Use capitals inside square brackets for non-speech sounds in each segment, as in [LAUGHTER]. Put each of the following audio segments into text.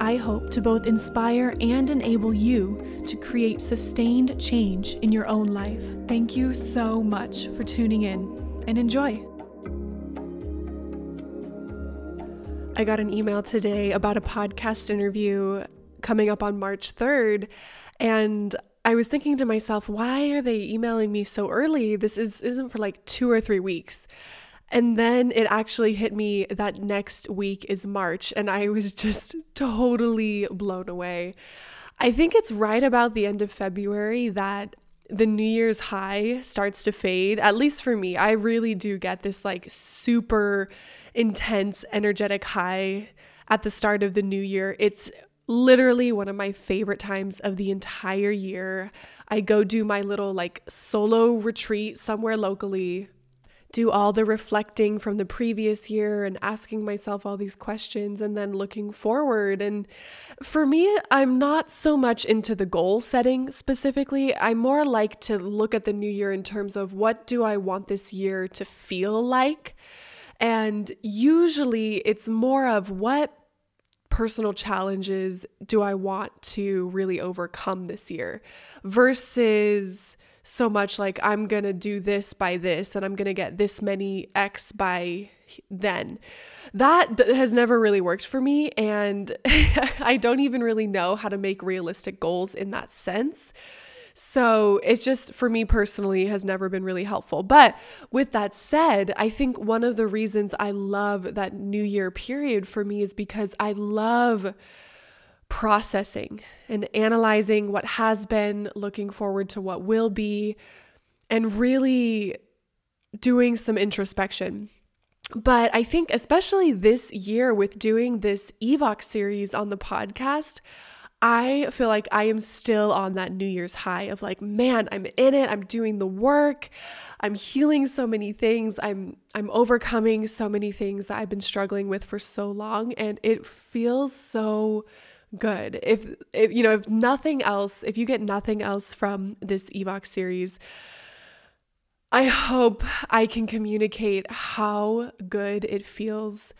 I hope to both inspire and enable you to create sustained change in your own life. Thank you so much for tuning in and enjoy. I got an email today about a podcast interview coming up on March 3rd, and I was thinking to myself, why are they emailing me so early? This is isn't for like 2 or 3 weeks. And then it actually hit me that next week is March, and I was just [LAUGHS] totally blown away. I think it's right about the end of February that the New Year's high starts to fade. At least for me, I really do get this like super intense, energetic high at the start of the new year. It's literally one of my favorite times of the entire year. I go do my little like solo retreat somewhere locally do all the reflecting from the previous year and asking myself all these questions and then looking forward. And for me, I'm not so much into the goal setting specifically. I more like to look at the new year in terms of what do I want this year to feel like? And usually it's more of what personal challenges do I want to really overcome this year versus so much like I'm going to do this by this and I'm going to get this many X by then. That d- has never really worked for me. And [LAUGHS] I don't even really know how to make realistic goals in that sense. So it just, for me personally, has never been really helpful. But with that said, I think one of the reasons I love that New Year period for me is because I love processing and analyzing what has been, looking forward to what will be, and really doing some introspection. But I think, especially this year, with doing this EVOX series on the podcast, I feel like I am still on that New Year's high of like, man, I'm in it. I'm doing the work. I'm healing so many things. I'm I'm overcoming so many things that I've been struggling with for so long and it feels so good. If, if you know, if nothing else, if you get nothing else from this EVOX series, I hope I can communicate how good it feels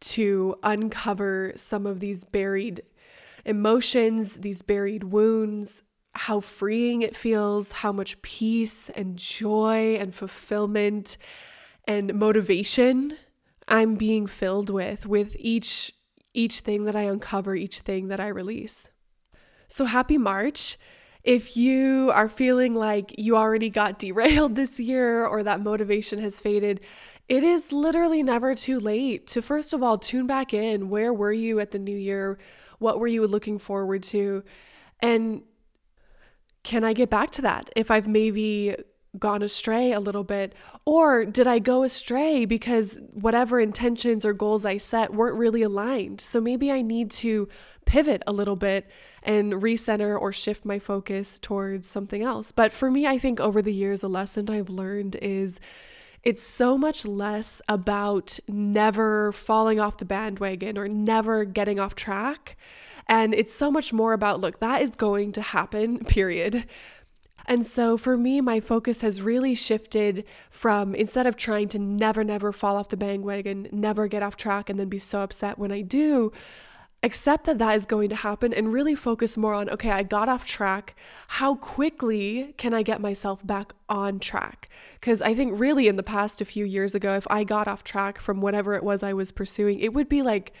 to uncover some of these buried emotions, these buried wounds, how freeing it feels, how much peace and joy and fulfillment and motivation I'm being filled with with each each thing that I uncover, each thing that I release. So happy March. If you are feeling like you already got [LAUGHS] derailed this year or that motivation has faded, it is literally never too late to, first of all, tune back in. Where were you at the new year? What were you looking forward to? And can I get back to that? If I've maybe gone astray a little bit? Or did I go astray because whatever intentions or goals I set weren't really aligned? So maybe I need to pivot a little bit and recenter or shift my focus towards something else. But for me, I think over the years, a lesson I've learned is it's so much less about never falling off the bandwagon or never getting off track. And it's so much more about, look, that is going to happen, [LAUGHS] period. And so for me, my focus has really shifted from instead of trying to never, never fall off the bandwagon, never get off track, and then be so upset when I do, accept that that is going to happen and really focus more on okay, I got off track. How quickly can I get myself back on track? Because I think really in the past, a few years ago, if I got off track from whatever it was I was pursuing, it would be like,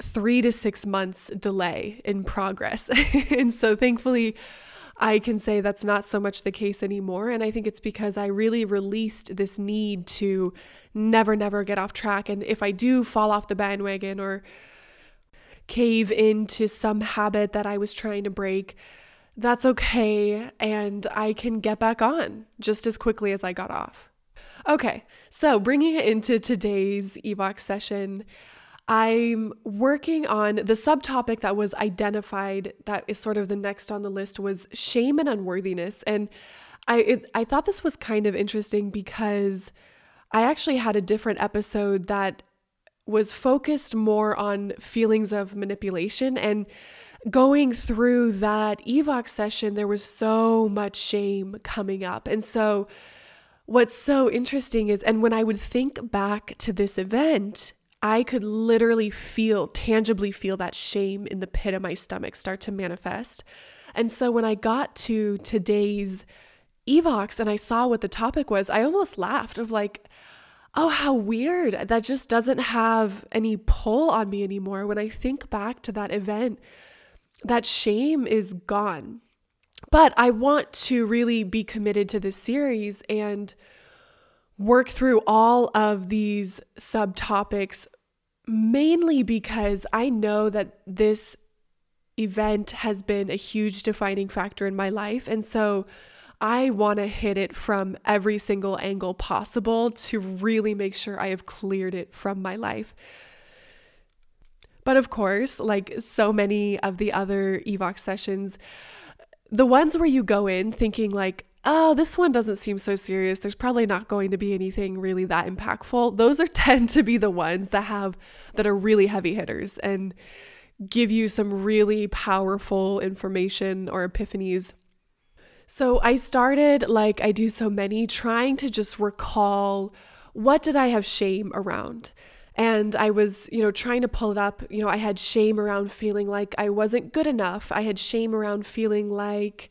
Three to six months delay in progress. [LAUGHS] and so, thankfully, I can say that's not so much the case anymore. And I think it's because I really released this need to never, never get off track. And if I do fall off the bandwagon or cave into some habit that I was trying to break, that's okay. And I can get back on just as quickly as I got off. Okay, so bringing it into today's EVOX session, I'm working on the subtopic that was identified that is sort of the next on the list was shame and unworthiness. And I it, I thought this was kind of interesting because I actually had a different episode that was focused more on feelings of manipulation and going through that evox session there was so much shame coming up and so what's so interesting is and when i would think back to this event i could literally feel tangibly feel that shame in the pit of my stomach start to manifest and so when i got to today's evox and i saw what the topic was i almost laughed of like oh, how weird. That just doesn't have any pull on me anymore. When I think back to that event, that shame is gone. But I want to really be committed to this series and work through all of these subtopics, mainly because I know that this event has been a huge defining factor in my life. And so I want to hit it from every single angle possible to really make sure I have cleared it from my life. But of course, like so many of the other Evox sessions, the ones where you go in thinking, like, oh, this one doesn't seem so serious. There's probably not going to be anything really that impactful. Those are [LAUGHS] tend to be the ones that have that are really heavy hitters and give you some really powerful information or epiphanies so I started, like I do so many, trying to just recall what did I have shame around? And I was, you know, trying to pull it up. You know, I had shame around feeling like I wasn't good enough. I had shame around feeling like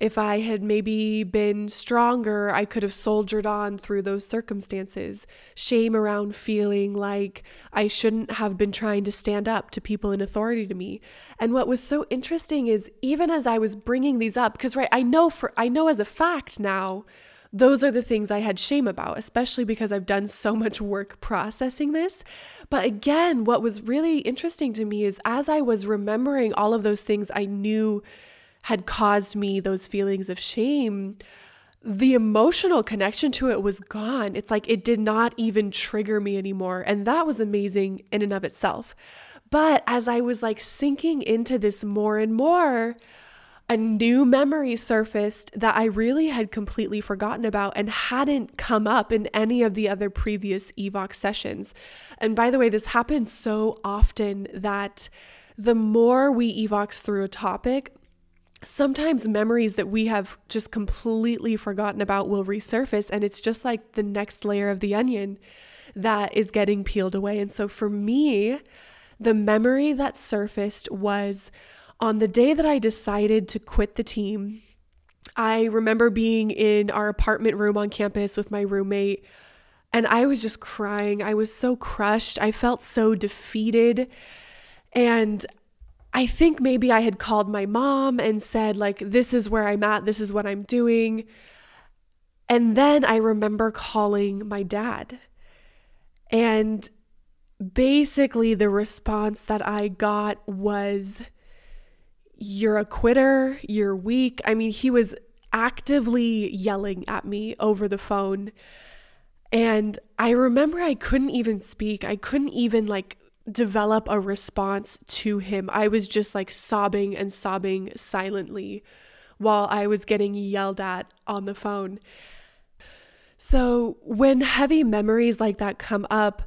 if I had maybe been stronger, I could have soldiered on through those circumstances. Shame around feeling like I shouldn't have been trying to stand up to people in authority to me. And what was so interesting is even as I was bringing these up, because right, I know for I know as a fact now those are the things I had shame about, especially because I've done so much work processing this. But again, what was really interesting to me is as I was remembering all of those things I knew had caused me those feelings of shame, the emotional connection to it was gone. It's like it did not even trigger me anymore. And that was amazing in and of itself. But as I was like sinking into this more and more, a new memory surfaced that I really had completely forgotten about and hadn't come up in any of the other previous Evox sessions. And by the way, this happens so often that the more we Evox through a topic, sometimes memories that we have just completely forgotten about will resurface. And it's just like the next layer of the onion that is getting peeled away. And so for me, the memory that surfaced was on the day that I decided to quit the team. I remember being in our apartment room on campus with my roommate, and I was just crying. I was so crushed. I felt so defeated. And I think maybe I had called my mom and said, like, this is where I'm at, this is what I'm doing. And then I remember calling my dad. And basically, the response that I got was, You're a quitter, you're weak. I mean, he was actively yelling at me over the phone. And I remember I couldn't even speak. I couldn't even like develop a response to him. I was just like sobbing and sobbing silently while I was getting yelled at on the phone. So, when heavy memories like that come up,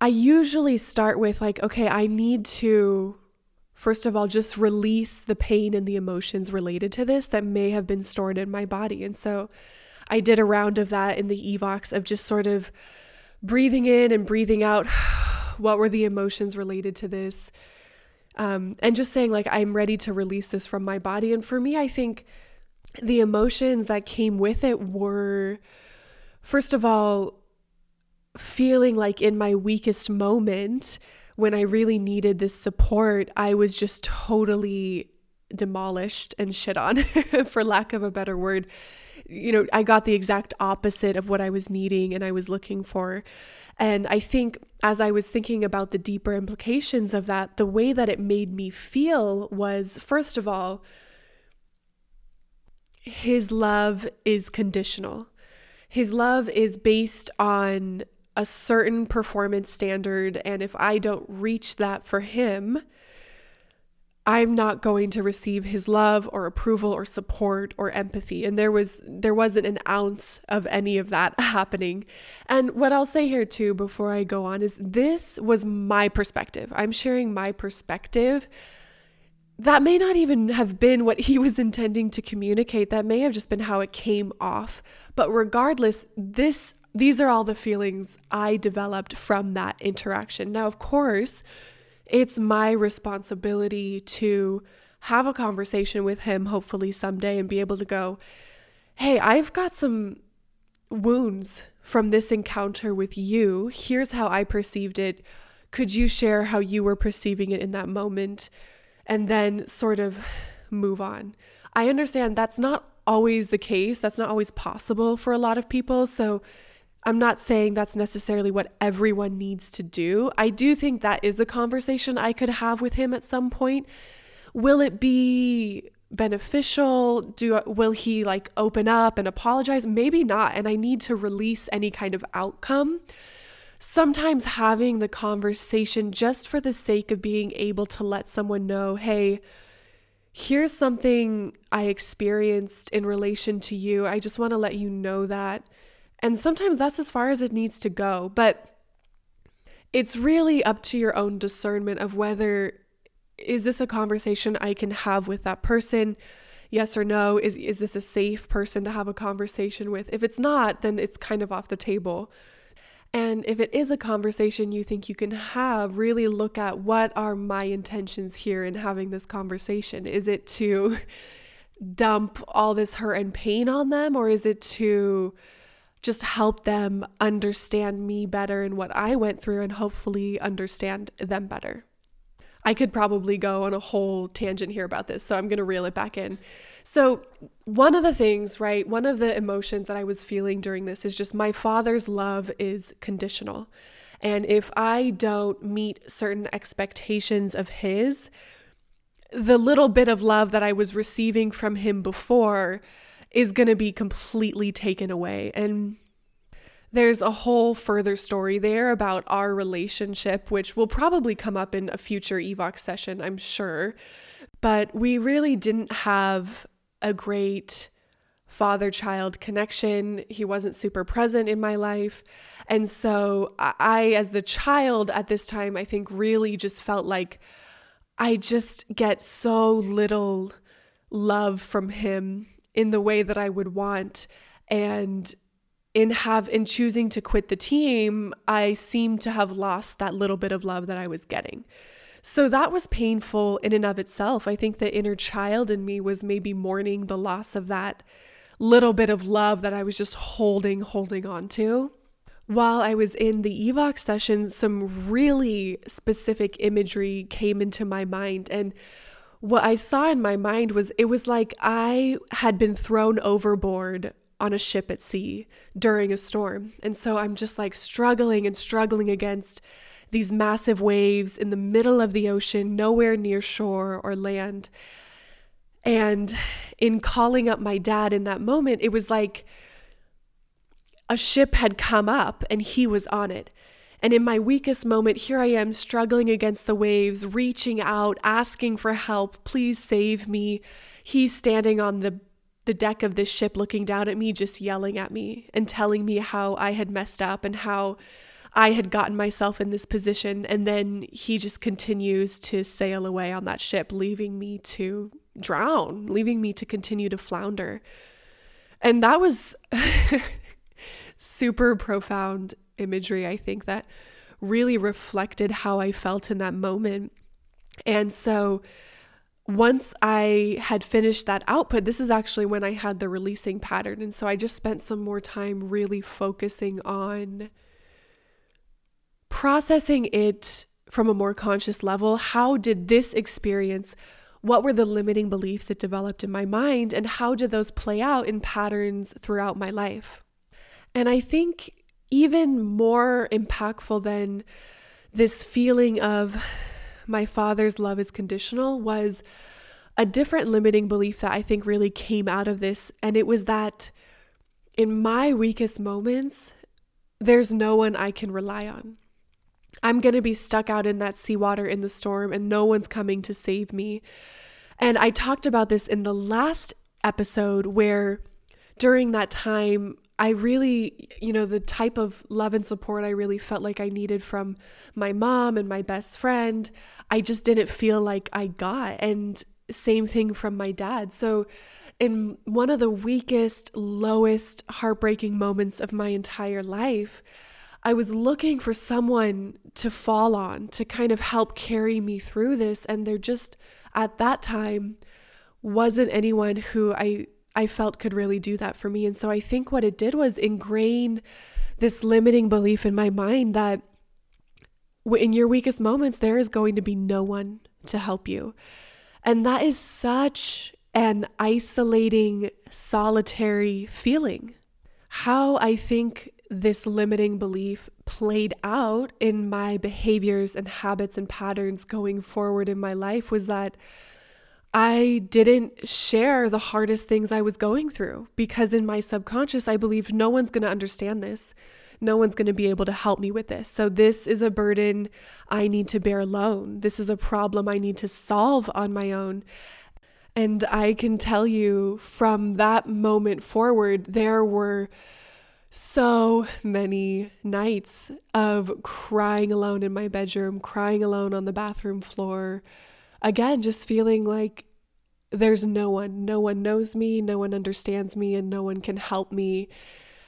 I usually start with, like, okay, I need to, first of all, just release the pain and the emotions related to this that may have been stored in my body. And so, I did a round of that in the Evox of just sort of breathing in and breathing out what were the emotions related to this? Um, and just saying, like, I'm ready to release this from my body. And for me, I think the emotions that came with it were, first of all, feeling like in my weakest moment, when I really needed this support, I was just totally demolished and shit on, [LAUGHS] for lack of a better word. You know, I got the exact opposite of what I was needing and I was looking for. And I think as I was thinking about the deeper implications of that, the way that it made me feel was first of all, his love is conditional. His love is based on a certain performance standard. And if I don't reach that for him, I'm not going to receive his love or approval or support or empathy. And there was there wasn't an ounce of any of that [LAUGHS] happening. And what I'll say here too before I go on is this was my perspective. I'm sharing my perspective. That may not even have been what he [LAUGHS] was intending to communicate. That may have just been how it came off. But regardless, this these are all the feelings I developed from that interaction. Now, of course, it's my responsibility to have a conversation with him, hopefully someday, and be able to go, hey, I've got some wounds from this encounter with you. Here's how I perceived it. Could you share how you were perceiving it in that moment? And then sort of move on. I understand that's not always the case, that's not always possible for a lot of people. So, I'm not saying that's necessarily what everyone needs to do. I do think that is a conversation I could have with him at some point. Will it be beneficial? Do will he like open up and apologize? Maybe not, and I need to release any kind of outcome. Sometimes having the conversation just for the sake of being able to let someone know, "Hey, here's something I experienced in relation to you. I just want to let you know that." And sometimes that's as far as it needs to go. But it's really up to your own discernment of whether is this a conversation I can have with that person? Yes or no? Is is this a safe person to have a conversation with? If it's not, then it's kind of off the table. And if it is a conversation you think you can have, really look at what are my intentions here in having this conversation? Is it to [LAUGHS] dump all this hurt and pain on them or is it to just help them understand me better and what I went through and hopefully understand them better. I could probably go on a whole tangent here about this, so I'm going to reel it back in. So, one of the things, right, one of the emotions that I was feeling during this is just my father's love is conditional. And if I don't meet certain expectations of his, the little bit of love that I was receiving from him before is going to be completely taken away. And there's a whole further story there about our relationship, which will probably come up in a future Evox session, I'm sure. But we really didn't have a great father child connection. He wasn't super present in my life. And so I, as the child at this time, I think really just felt like I just get so little love from him in the way that I would want. And in have in choosing to quit the team, I seem to have lost that little bit of love that I was getting. So that was painful in and of itself. I think the inner child in me was maybe mourning the loss of that little bit of love that I was just holding, holding on to. While I was in the Evox session, some really specific imagery came into my mind. And what I saw in my mind was it was like I had been thrown overboard on a ship at sea during a storm. And so I'm just like struggling and struggling against these massive waves in the middle of the ocean, nowhere near shore or land. And in calling up my dad in that moment, it was like a ship had come up and he was on it. And in my weakest moment, here I am struggling against the waves, reaching out, asking for help. Please save me. He's standing on the the deck of this ship looking down at me, just yelling at me and telling me how I had messed up and how I had gotten myself in this position. And then he just continues to sail away on that ship, leaving me to drown, leaving me to continue to flounder. And that was [LAUGHS] super profound imagery, I think, that really reflected how I felt in that moment. And so, once I had finished that output, this is actually when I had the releasing pattern. And so I just spent some more time really focusing on processing it from a more conscious level. How did this experience, what were the limiting beliefs that developed in my mind, and how did those play out in patterns throughout my life? And I think even more impactful than this feeling of my father's love is conditional was a different limiting belief that I think really came out of this. And it was that in my weakest moments, there's no one I can rely on. I'm going to be stuck out in that seawater in the storm and no one's coming to save me. And I talked about this in the last episode where during that time, I really, you know, the type of love and support I really felt like I needed from my mom and my best friend, I just didn't feel like I got. And same thing from my dad. So, in one of the weakest, lowest, heartbreaking moments of my entire life, I was looking for someone to fall on to kind of help carry me through this. And there just, at that time, wasn't anyone who I I felt could really do that for me. And so I think what it did was ingrain this limiting belief in my mind that in your weakest moments, there is going to be no one to help you. And that is such an isolating, solitary feeling. How I think this limiting belief played out in my behaviors and habits and patterns going forward in my life was that I didn't share the hardest things I was going through because in my subconscious, I believed no one's going to understand this. No one's going to be able to help me with this. So, this is a burden I need to bear alone. This is a problem I need to solve on my own. And I can tell you from that moment forward, there were so many nights of crying alone in my bedroom, crying alone on the bathroom floor, again, just feeling like there's no one, no one knows me, no one understands me, and no one can help me.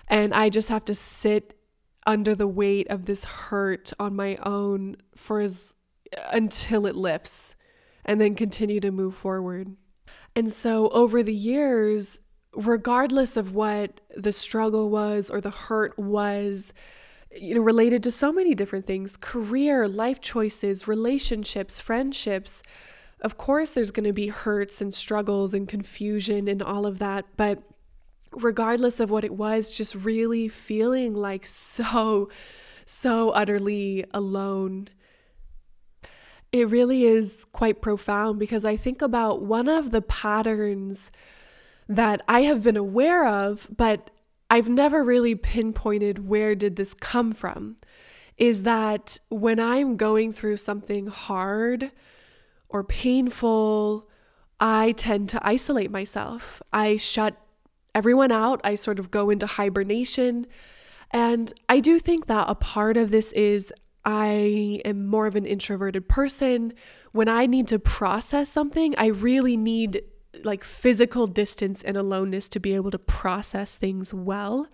And I just have to sit under the weight of this hurt on my own for as until it lifts and then continue to move forward. And so over the years, regardless of what the struggle was or the hurt was, you know, related to so many different things career, life choices, relationships, friendships. Of course, there's going to be hurts and struggles and confusion and all of that. But regardless of what it was, just really feeling like so, so utterly alone. It really is quite profound because I think about one of the patterns that I have been aware of, but I've never really pinpointed where did this come from is that when I'm going through something hard or painful, I tend to isolate myself. I shut everyone out. I sort of go into hibernation. And I do think that a part of this is I am more of an introverted person. When I need to process something, I really need like physical distance and aloneness to be able to process things well.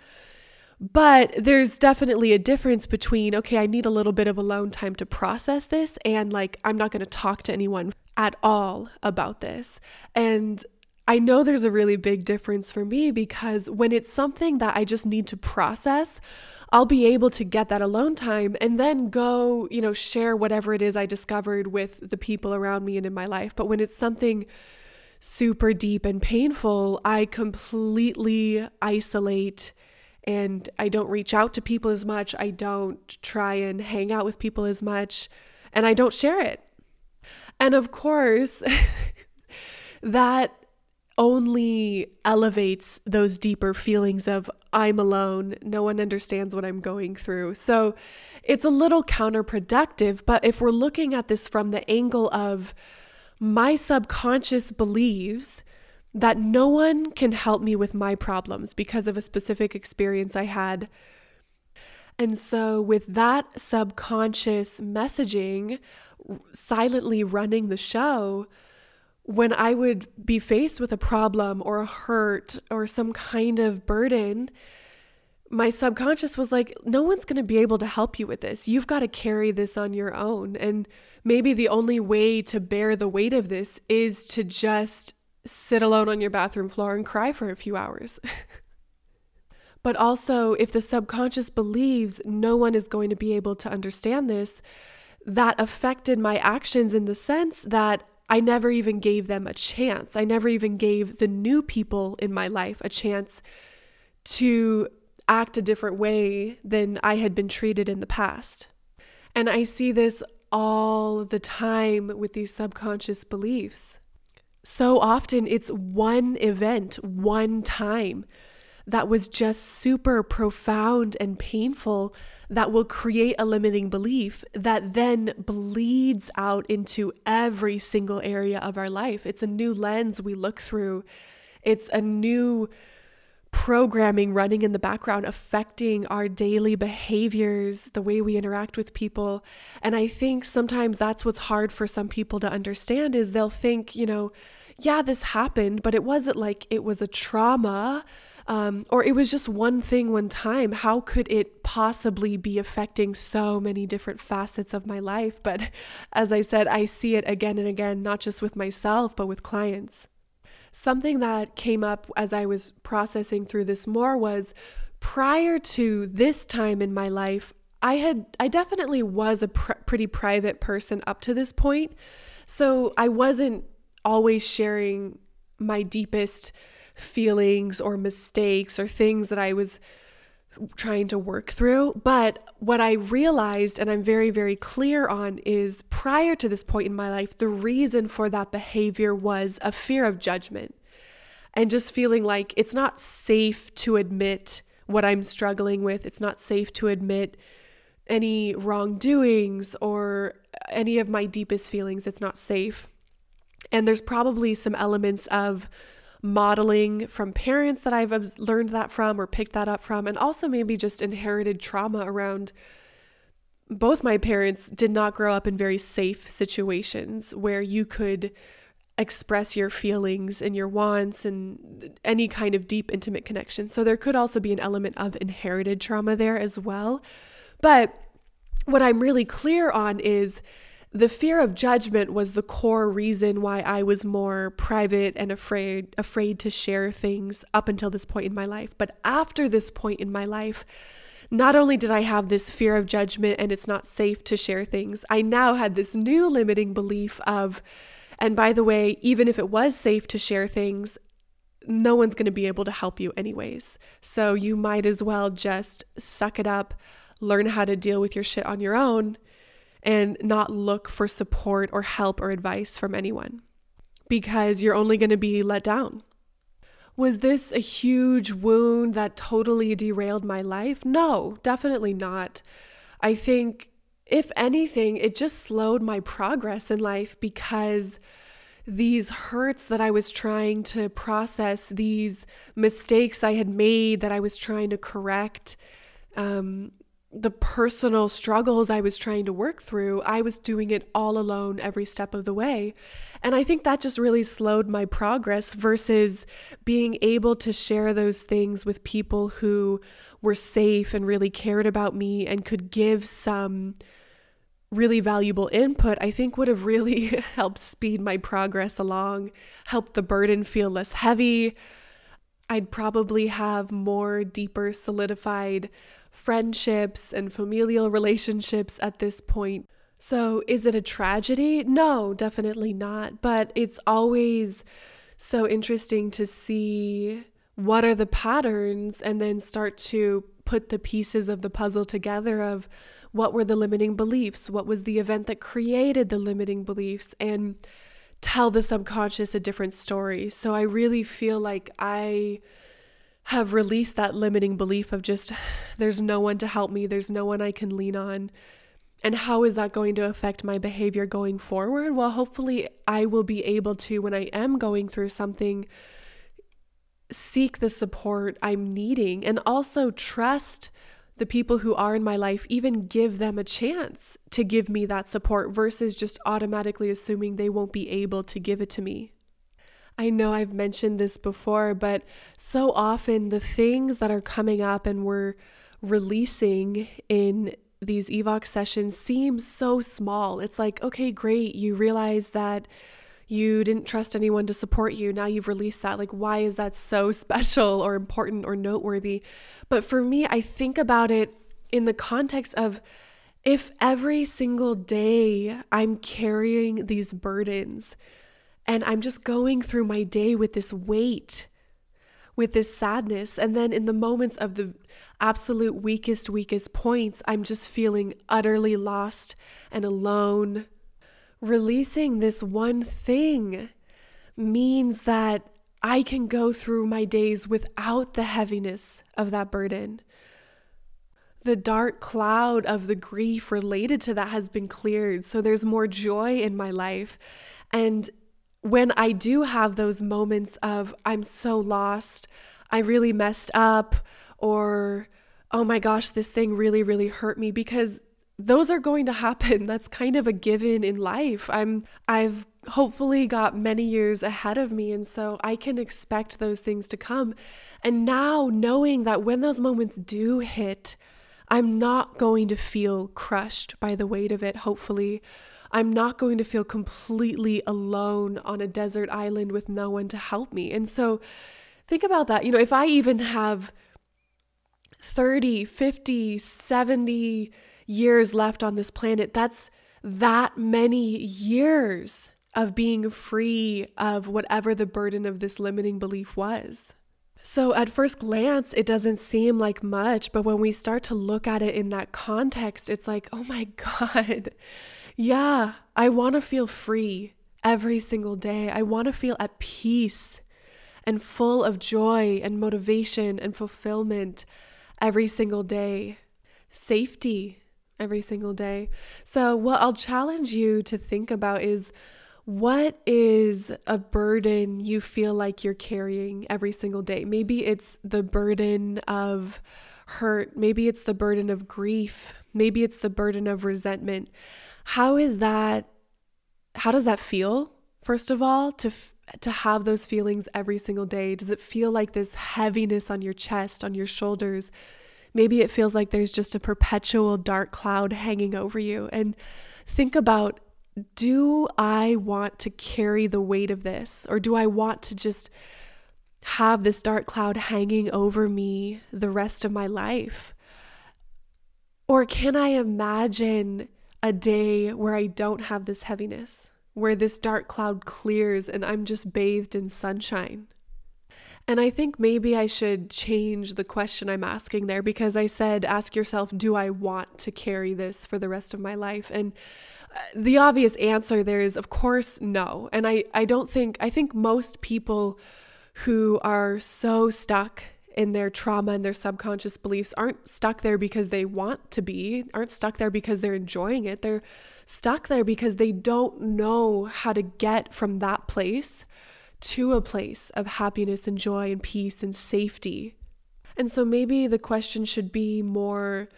But there's definitely a difference between, okay, I need a little bit of alone time to process this, and like, I'm not going to talk to anyone at all about this. And I know there's a really big difference for me because when it's something that I just need to process, I'll be able to get that alone time and then go, you know, share whatever it is I discovered with the people around me and in my life. But when it's something super deep and painful, I completely isolate and I don't reach out to people as much. I don't try and hang out with people as much, and I don't share it. And of course, [LAUGHS] that only elevates those deeper feelings of I'm alone, no one understands what I'm going through. So it's a little counterproductive, but if we're looking at this from the angle of my subconscious believes that no one can help me with my problems because of a specific experience I had. And so, with that subconscious messaging silently running the show, when I would be faced with a problem or a hurt or some kind of burden, my subconscious was like, no one's going to be able to help you with this. You've got to carry this on your own. And maybe the only way to bear the weight of this is to just sit alone on your bathroom floor and cry for a few hours. [LAUGHS] but also, if the subconscious believes no one is going to be able to understand this, that affected my actions in the sense that I never even gave them a chance. I never even gave the new people in my life a chance to act a different way than I had been treated in the past. And I see this all the time with these subconscious beliefs. So often it's one event, one time that was just super profound and painful that will create a limiting belief that then bleeds out into every single area of our life. It's a new lens we look through, it's a new programming running in the background affecting our daily behaviors, the way we interact with people. And I think sometimes that's what's hard for some people to understand is they'll think, you know, yeah, this happened, but it wasn't like it was a trauma um, or it was just one thing one time. How could it possibly be affecting so many different facets of my life? But [LAUGHS] as I said, I see it again and again, not just with myself, but with clients. Something that came up as I was processing through this more was prior to this time in my life, I had I definitely was a pr- pretty private person up to this point. So I wasn't always sharing my deepest feelings or mistakes or things that I was trying to work through. But what I realized, and I'm very, very clear on, is prior to this point in my life, the reason for that behavior was a fear of judgment and just feeling like it's not safe to admit what I'm struggling with. It's not safe to admit any wrongdoings or any of my deepest feelings. It's not safe. And there's probably some elements of modeling from parents that I've learned that from or picked that up from, and also maybe just inherited trauma around both my parents did not grow up in very safe situations where you could express your feelings and your wants and any kind of deep intimate connection. So there could also be an element of inherited trauma there as well. But what I'm really clear on is the fear of judgment was the core reason why I was more private and afraid afraid to share things up until this point in my life. But after this point in my life, not only did I have this fear of judgment and it's not safe to share things, I now had this new limiting belief of and by the way, even if it was safe to share things, no one's going to be able to help you anyways. So you might as well just suck it up, learn how to deal with your shit on your own and not look for support or help or advice from anyone because you're only going to be let down. Was this a huge wound that totally derailed my life? No, definitely not. I think, if anything, it just slowed my progress in life because these hurts that I was trying to process, these mistakes I had made that I was trying to correct, um, the personal struggles I was trying to work through, I was doing it all alone every step of the way. And I think that just really slowed my progress versus being able to share those things with people who were safe and really cared about me and could give some really valuable input, I think would have really [LAUGHS] helped speed my progress along, helped the burden feel less heavy. I'd probably have more deeper, solidified friendships and familial relationships at this point. So, is it a tragedy? No, definitely not. But it's always so interesting to see what are the patterns and then start to put the pieces of the puzzle together of what were the limiting beliefs, what was the event that created the limiting beliefs, and tell the subconscious a different story. So, I really feel like I have released that limiting belief of just there's no one to help me, there's no one I can lean on. And how is that going to affect my behavior going forward? Well, hopefully, I will be able to, when I am going through something, seek the support I'm needing and also trust the people who are in my life, even give them a chance to give me that support versus just automatically assuming they won't be able to give it to me. I know I've mentioned this before, but so often the things that are coming up and we're releasing in these Evox sessions seem so small. It's like, okay, great, you realize that you didn't trust anyone to support you. Now you've released that. Like, why is that so [LAUGHS] special or important or noteworthy? But for me, I think about it in the context of if every single day I'm carrying these burdens, and I'm just going through my day with this weight, with this sadness. And then in the moments of the absolute weakest, weakest points, I'm just feeling utterly lost and alone. Releasing this one thing means that I can go through my days without the heaviness of that burden. The dark cloud of the grief related to that has been cleared. So there's more joy in my life. And when I do have those moments of, I'm so lost, I really messed up, or, oh my gosh, this thing really, really hurt me, because those are going to happen. [LAUGHS] That's kind of a given in life. I'm I've hopefully got many years ahead of me and so I can expect those things to come. And now knowing that when those moments do hit, I'm not going to feel crushed by the weight of it, hopefully. I'm not going to feel completely alone on a desert island with no one to help me. And so think about that. You know, if I even have 30, 50, 70 years left on this planet, that's that many years of being free of whatever the burden of this limiting belief was. So, at first glance, it doesn't seem like much, but when we start to look at it in that context, it's like, oh my [LAUGHS] God, yeah, I want to feel free every single day. I want to feel at peace and full of joy and motivation and fulfillment every single day. Safety every single day. So, what I'll challenge you to think about is what is a burden you feel like you're carrying every single day? Maybe it's the burden of hurt. Maybe it's the burden of grief. Maybe it's the burden of resentment. How is that? How does that feel? First of all, to to have those feelings every single day? Does it feel like this heaviness on your chest, on your shoulders? Maybe it feels like there's just a perpetual dark cloud hanging over you. And think about do I want to carry the weight of this? Or do I want to just have this dark cloud hanging over me the rest of my life? Or can I imagine a day where I don't have this heaviness, where this dark cloud clears and I'm just bathed in sunshine? And I think maybe I should change the question I'm asking there because I said, ask yourself, do I want to carry this for the rest of my life? And uh, the obvious answer there is, of course, no. And I, I don't think, I think most people who are so stuck in their trauma and their subconscious beliefs aren't stuck there because they want to be, aren't stuck there because they're enjoying it. They're stuck there because they don't know how to get from that place to a place of happiness and joy and peace and safety. And so maybe the question should be more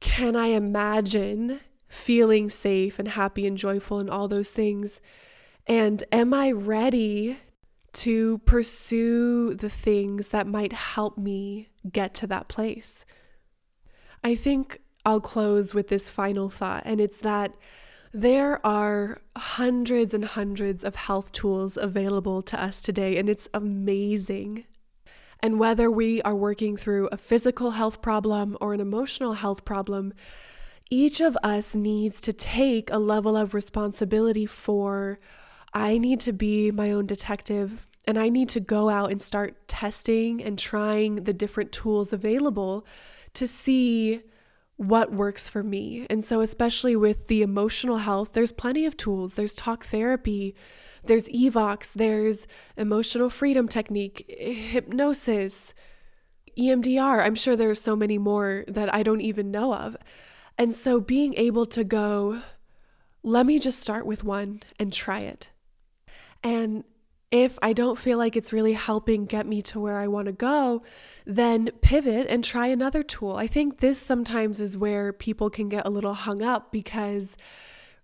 can I imagine feeling safe and happy and joyful and all those things? And am I ready to pursue the things that might help me get to that place? I think I'll close with this final thought, and it's that there are hundreds and hundreds of health tools available to us today, and it's amazing. And whether we are working through a physical health problem or an emotional health problem, each of us needs to take a level of responsibility for I need to be my own detective and I need to go out and start testing and trying the different tools available to see what works for me. And so, especially with the emotional health, there's plenty of tools. There's talk therapy, there's Evox, there's emotional freedom technique, hypnosis, EMDR. I'm sure there are so many more that I don't even know of. And so being able to go, let me just start with one and try it. And if I don't feel like it's really helping get me to where I want to go, then pivot and try another tool. I think this sometimes is where people can get a little hung up because,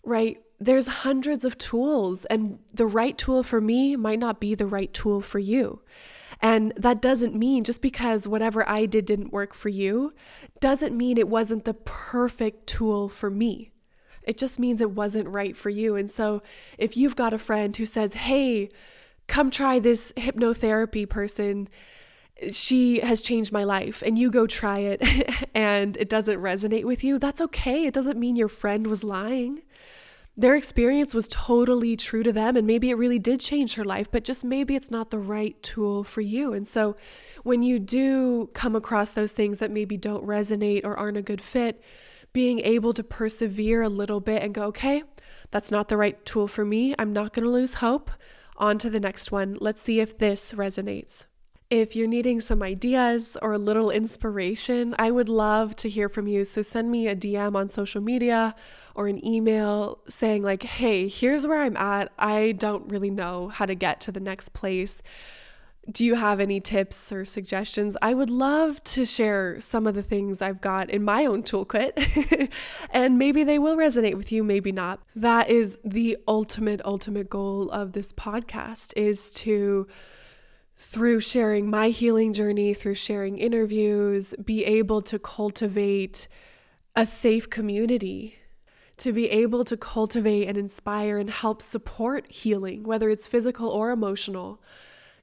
right, there's hundreds of tools, and the right tool for me might not be the right tool for you. And that doesn't mean just because whatever I did didn't work for you, doesn't mean it wasn't the perfect tool for me. It just means it wasn't right for you. And so if you've got a friend who says, hey, come try this hypnotherapy person, she has changed my life, and you go try it [LAUGHS] and it doesn't resonate with you, that's okay. It doesn't mean your friend was lying. Their experience was totally true to them and maybe it really did change her life but just maybe it's not the right tool for you. And so when you do come across those things that maybe don't resonate or aren't a good fit being able to persevere a little bit and go okay that's not the right tool for me. I'm not going to lose hope On to the next one. Let's see if this resonates. If you're needing some ideas or a little inspiration, I would love to hear from you. So send me a DM on social media or an email saying, like, hey, here's where I'm at. I don't really know how to get to the next place. Do you have any tips or suggestions? I would love to share some of the things I've got in my own toolkit, [LAUGHS] and maybe they will resonate with you, maybe not. That is the ultimate, ultimate goal of this podcast is to through sharing my healing journey, through sharing interviews, be able to cultivate a safe community, to be able to cultivate and inspire and help support healing, whether it's physical or emotional,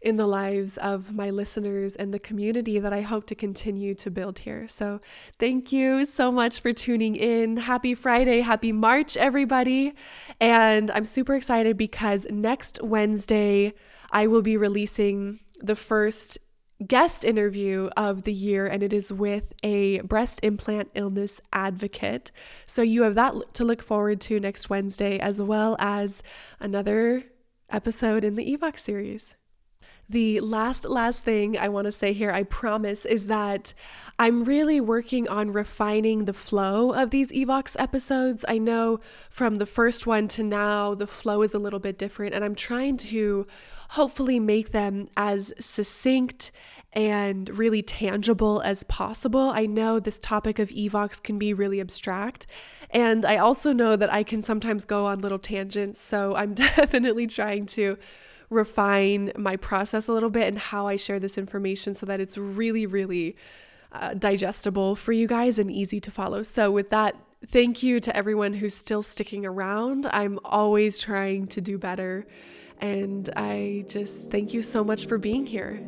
in the lives of my listeners and the community that I hope to continue to build here. So, thank you so much for tuning in. Happy Friday, happy March, everybody. And I'm super excited because next Wednesday, I will be releasing the first guest interview of the year, and it is with a breast implant illness advocate. So you have that to look forward to next Wednesday, as well as another episode in the Evox series. The last, last thing I want to say here, I promise, is that I'm really working on refining the flow of these Evox episodes. I know from the first one to now, the flow is a little bit different, and I'm trying to hopefully make them as succinct and really tangible as possible. I know this topic of Evox can be really abstract, and I also know that I can sometimes go on little tangents, so I'm [LAUGHS] definitely trying to refine my process a little bit and how I share this information so that it's really, really uh, digestible for you guys and easy to follow. So, with that, thank you to everyone who's still sticking around. I'm always trying to do better. And I just thank you so much for being here.